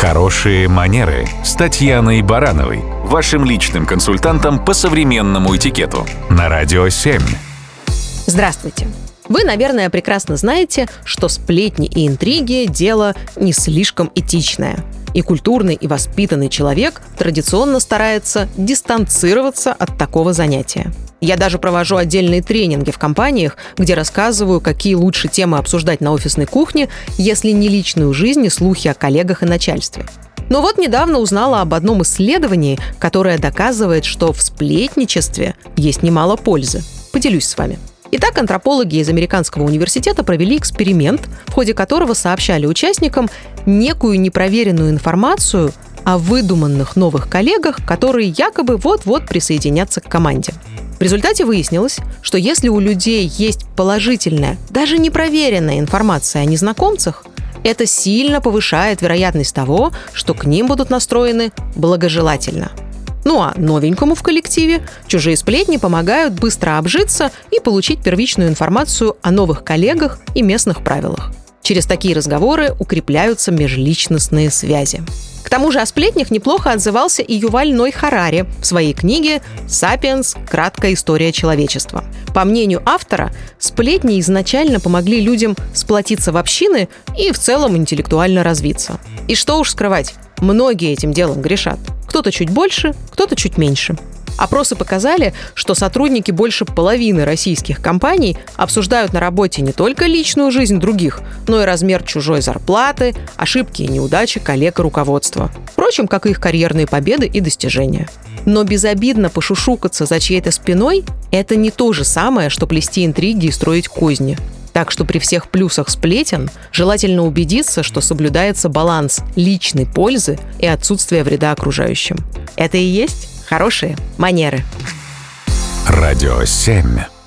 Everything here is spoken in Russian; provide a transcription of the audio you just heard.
Хорошие манеры с Татьяной Барановой, вашим личным консультантом по современному этикету на Радио 7. Здравствуйте. Вы, наверное, прекрасно знаете, что сплетни и интриги – дело не слишком этичное. И культурный и воспитанный человек традиционно старается дистанцироваться от такого занятия. Я даже провожу отдельные тренинги в компаниях, где рассказываю, какие лучше темы обсуждать на офисной кухне, если не личную жизнь и слухи о коллегах и начальстве. Но вот недавно узнала об одном исследовании, которое доказывает, что в сплетничестве есть немало пользы. Поделюсь с вами. Итак, антропологи из Американского университета провели эксперимент, в ходе которого сообщали участникам некую непроверенную информацию о выдуманных новых коллегах, которые якобы вот-вот присоединятся к команде. В результате выяснилось, что если у людей есть положительная, даже непроверенная информация о незнакомцах, это сильно повышает вероятность того, что к ним будут настроены благожелательно. Ну а новенькому в коллективе чужие сплетни помогают быстро обжиться и получить первичную информацию о новых коллегах и местных правилах. Через такие разговоры укрепляются межличностные связи. К тому же о сплетнях неплохо отзывался и Юваль Ной Харари в своей книге «Сапиенс. Краткая история человечества». По мнению автора, сплетни изначально помогли людям сплотиться в общины и в целом интеллектуально развиться. И что уж скрывать, многие этим делом грешат. Кто-то чуть больше, кто-то чуть меньше – Опросы показали, что сотрудники больше половины российских компаний обсуждают на работе не только личную жизнь других, но и размер чужой зарплаты, ошибки и неудачи коллег и руководства. Впрочем, как и их карьерные победы и достижения. Но безобидно пошушукаться за чьей-то спиной – это не то же самое, что плести интриги и строить козни. Так что при всех плюсах сплетен желательно убедиться, что соблюдается баланс личной пользы и отсутствия вреда окружающим. Это и есть Хорошие манеры. Радио 7.